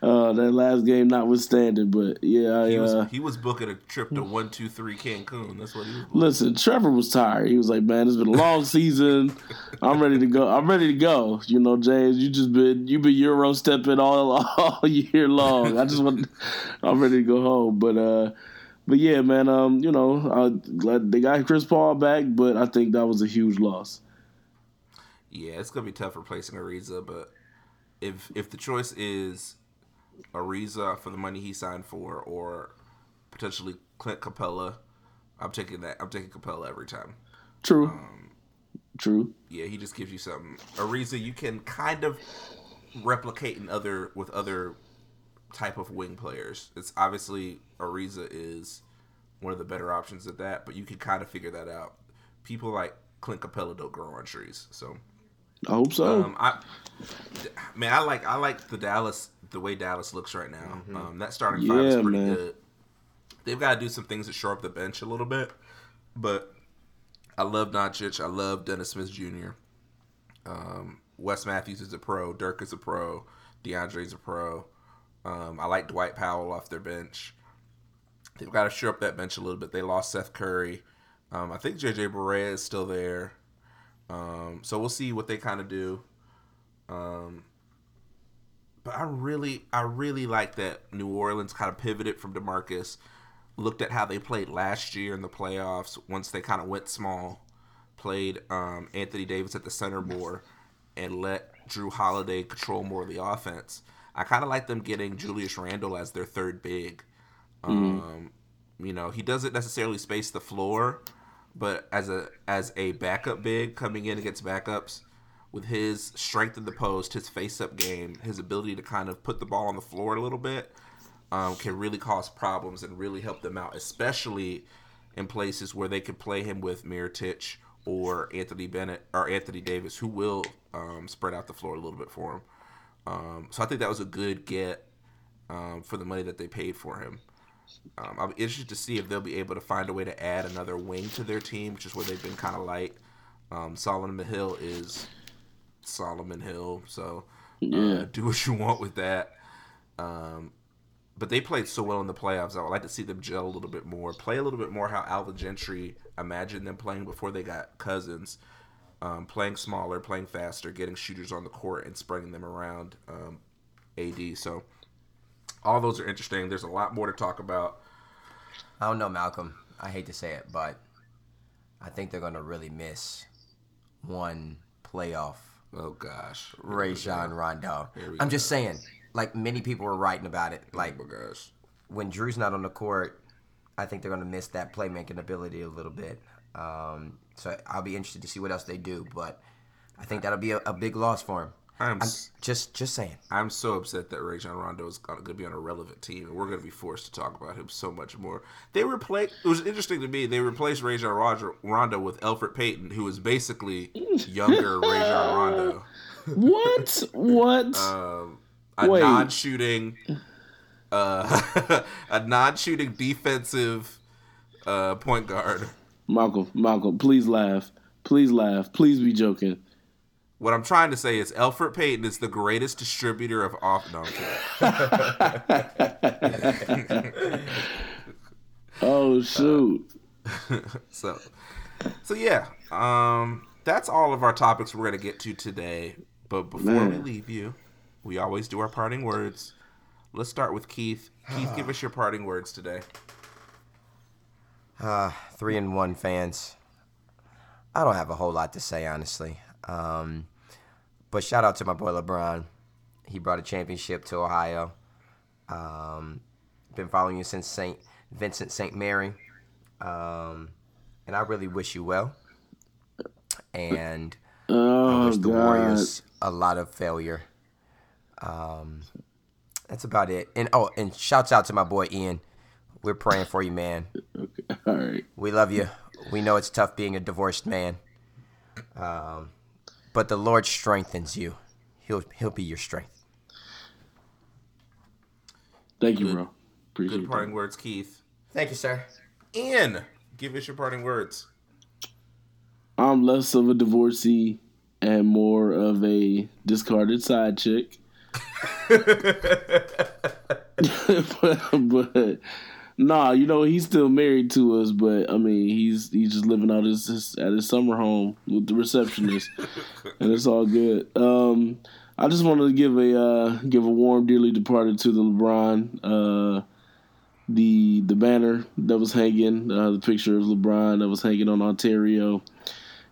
uh, that last game notwithstanding, but yeah, I, He was uh, he was booking a trip to one two three Cancun. That's what he was. Booking. Listen, Trevor was tired. He was like, "Man, it's been a long season. I'm ready to go. I'm ready to go." You know, James, you just been you been Euro stepping all all year long. I just want, I'm ready to go home. But uh, but yeah, man. Um, you know, I'm glad they got Chris Paul back, but I think that was a huge loss. Yeah, it's gonna be tough replacing Ariza, but if if the choice is Ariza for the money he signed for, or potentially Clint Capela, I'm taking that. I'm taking Capela every time. True, um, true. Yeah, he just gives you something. Ariza, you can kind of replicate in other with other type of wing players. It's obviously Ariza is one of the better options at that, but you can kind of figure that out. People like Clint Capela don't grow on trees, so I hope so. um, I man, I like I like the Dallas the way Dallas looks right now. Um, that starting five is pretty man. good. They've got to do some things to shore up the bench a little bit, but I love Doncic. I love Dennis Smith Jr. Um, Wes Matthews is a pro. Dirk is a pro. DeAndre's a pro. Um, I like Dwight Powell off their bench. They've got to shore up that bench a little bit. They lost Seth Curry. Um, I think JJ Barea is still there. Um, so we'll see what they kind of do. Um, but I really, I really like that New Orleans kind of pivoted from Demarcus, looked at how they played last year in the playoffs. Once they kind of went small, played um, Anthony Davis at the center more, and let Jrue Holiday control more of the offense. I kind of like them getting Julius Randle as their third big. Um, you know, he doesn't necessarily space the floor, but as a as a backup big coming in against backups, with his strength in the post, his face up game, his ability to kind of put the ball on the floor a little bit, um, can really cause problems and really help them out, especially in places where they could play him with Mirotic or Anthony Bennett or Anthony Davis, who will um, spread out the floor a little bit for him. Um, so I think that was a good get um, for the money that they paid for him. Um, I'm interested to see if they'll be able to find a way to add another wing to their team, which is where they've been kind of light. Um, Solomon Hill is Solomon Hill, so uh, Yeah. do what you want with that. Um, but they played so well in the playoffs. I would like to see them gel a little bit more, play a little bit more how Alvin Gentry imagined them playing before they got Cousins, um, playing smaller, playing faster, getting shooters on the court and spreading them around um, AD. So all those are interesting. There's a lot more to talk about. I don't know, Malcolm. I hate to say it, but I think they're gonna really miss one playoff Oh gosh. Rajon Rondo. I'm go. just saying, like many people were writing about it. Like Oh gosh. when Jrue's not on the court, I think they're gonna miss that playmaking ability a little bit. Um, so I'll be interested to see what else they do, but I think that'll be a, a big loss for him. I'm I'm just just saying. I'm so upset that Rajon Rondo is going to be on a relevant team, and we're going to be forced to talk about him so much more. They replaced. It was interesting to me. They replaced Rajon Roger- Rondo with Elfrid Payton, who was basically younger Rajon Rondo, What? What? um, a Wait. non-shooting, uh, a non-shooting defensive uh, point guard. Malcolm, Malcolm, please laugh. Please laugh. Please be joking. What I'm trying to say is Elfrid Payton is the greatest distributor of off. No, I'm. Oh shoot. So, so yeah, um, that's all of our topics we're gonna get to today. But before we leave you, we always do our parting words. Let's start with Keith. Keith, give us your parting words today. Uh, three and one fans. I don't have a whole lot to say, honestly. Um, but shout out to my boy LeBron. He brought a championship to Ohio. Um, been following you since St. Vincent St. Mary. Um, and I really wish you well. And I Oh wish the god. Warriors a lot of failure. Um, that's about it. And oh, and shouts out to my boy Ian. We're praying for you, man. Okay, all right. We love you. We know it's tough being a divorced man. Um, but the Lord strengthens you. He'll he'll be your strength. Thank you, Good- bro. Appreciate Good it. parting words, Keith. Thank you, sir. Ian, give us your parting words. I'm less of a divorcee and more of a discarded side chick. but, but nah, you know he's still married to us, but I mean he's he's just living out his, his at his summer home with the receptionist, and it's all good. Um, I just wanted to give a uh, give a warm, dearly departed to the LeBron. Uh, the the banner that was hanging, uh, the picture of LeBron that was hanging on Ontario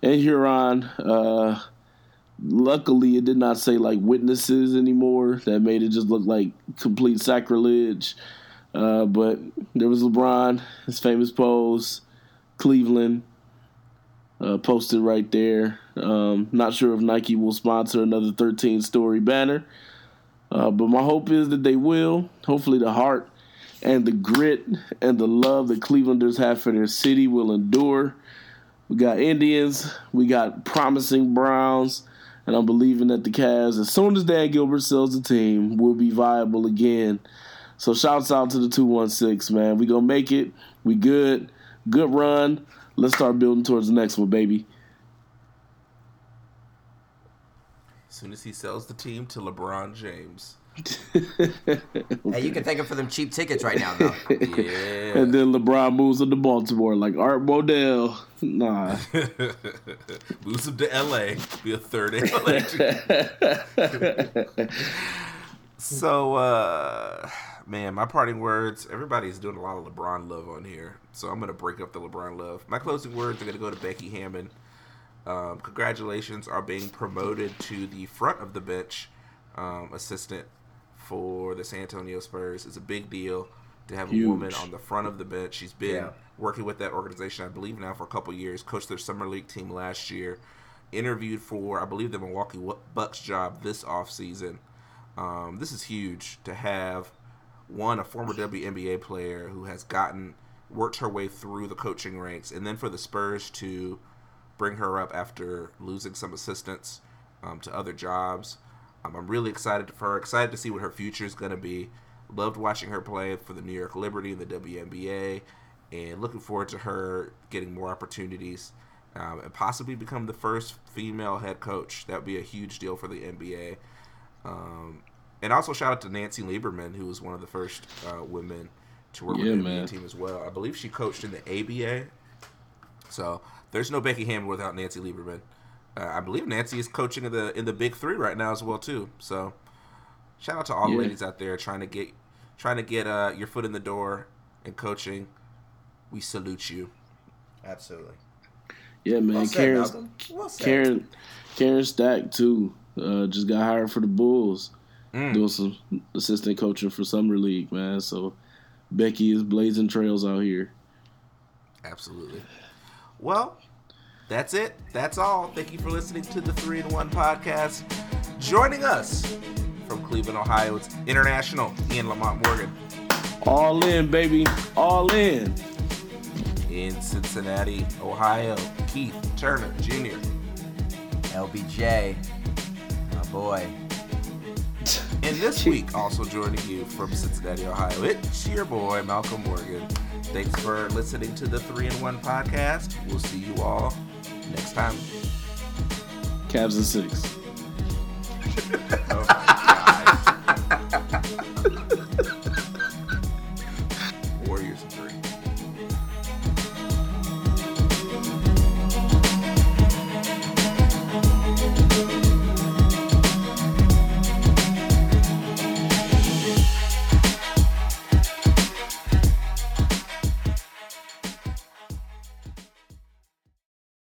and Huron. Uh, luckily, it did not say like witnesses anymore. That made it just look like complete sacrilege. Uh, but there was LeBron, his famous pose, Cleveland, uh, posted right there. Um, not sure if Nike will sponsor another 13 story banner, uh, but my hope is that they will. Hopefully, the heart and the grit and the love that Clevelanders have for their city will endure. We got Indians, we got promising Browns, and I'm believing that the Cavs, as soon as Dan Gilbert sells the team, will be viable again. So shouts out to the 216, man. We gonna make it. We good. Good run. Let's start building towards the next one, baby. As soon as he sells the team to LeBron James. Hey, you can thank him for them cheap tickets right now, though. Yeah. And then LeBron moves into Baltimore like Art Modell. Nah. Moves him to LA. Be a third LA. so, uh, man, my parting words. Everybody's doing a lot of LeBron love on here, so I'm gonna break up the LeBron love. My closing words are gonna go to Becky Hammon. Um, congratulations are being promoted to the front of the bench um, assistant for the San Antonio Spurs. It's a big deal to have Huge. a woman on the front of the bench. She's been Yeah. working with that organization, I believe, now for a couple years. Coached their summer league team last year. Interviewed for, I believe, the Milwaukee Bucks job this offseason. Um, this is huge to have one a former WNBA player who has gotten worked her way through the coaching ranks, and then for the Spurs to bring her up after losing some assistants um, to other jobs. Um, I'm really excited for her. Excited to see what her future is going to be. Loved watching her play for the New York Liberty and the WNBA, and looking forward to her getting more opportunities um, and possibly become the first female head coach. That would be a huge deal for the NBA. And also shout out to Nancy Lieberman, who was one of the first uh, women to work Yeah, with the man. NBA team as well. I believe she coached in the ABA. So there's no Becky Hammon without Nancy Lieberman. Uh, I believe Nancy is coaching in the in the Big Three right now as well too. So shout out to all the Yeah. ladies out there trying to get trying to get uh, your foot in the door in coaching. We salute you. Absolutely. Yeah, man. Well Karen, Malcolm. Well. Karen, Karen Stack too. Uh, just got hired for the Bulls, Mm. doing some assistant coaching for summer league, man. So Becky is blazing trails out here. Absolutely. Well, that's it. That's all. Thank you for listening to the Three in One podcast. Joining us from Cleveland, Ohio, it's international Ian Lamont Morgan. All in, baby. All in. In Cincinnati, Ohio, Keith Turner Jr. LBJ, my boy. And this week, also joining you from Cincinnati, Ohio, it's your boy, Malcolm Morgan. Thanks for listening to the 3 and 1 podcast. We'll see you all next time. Cavs and six. oh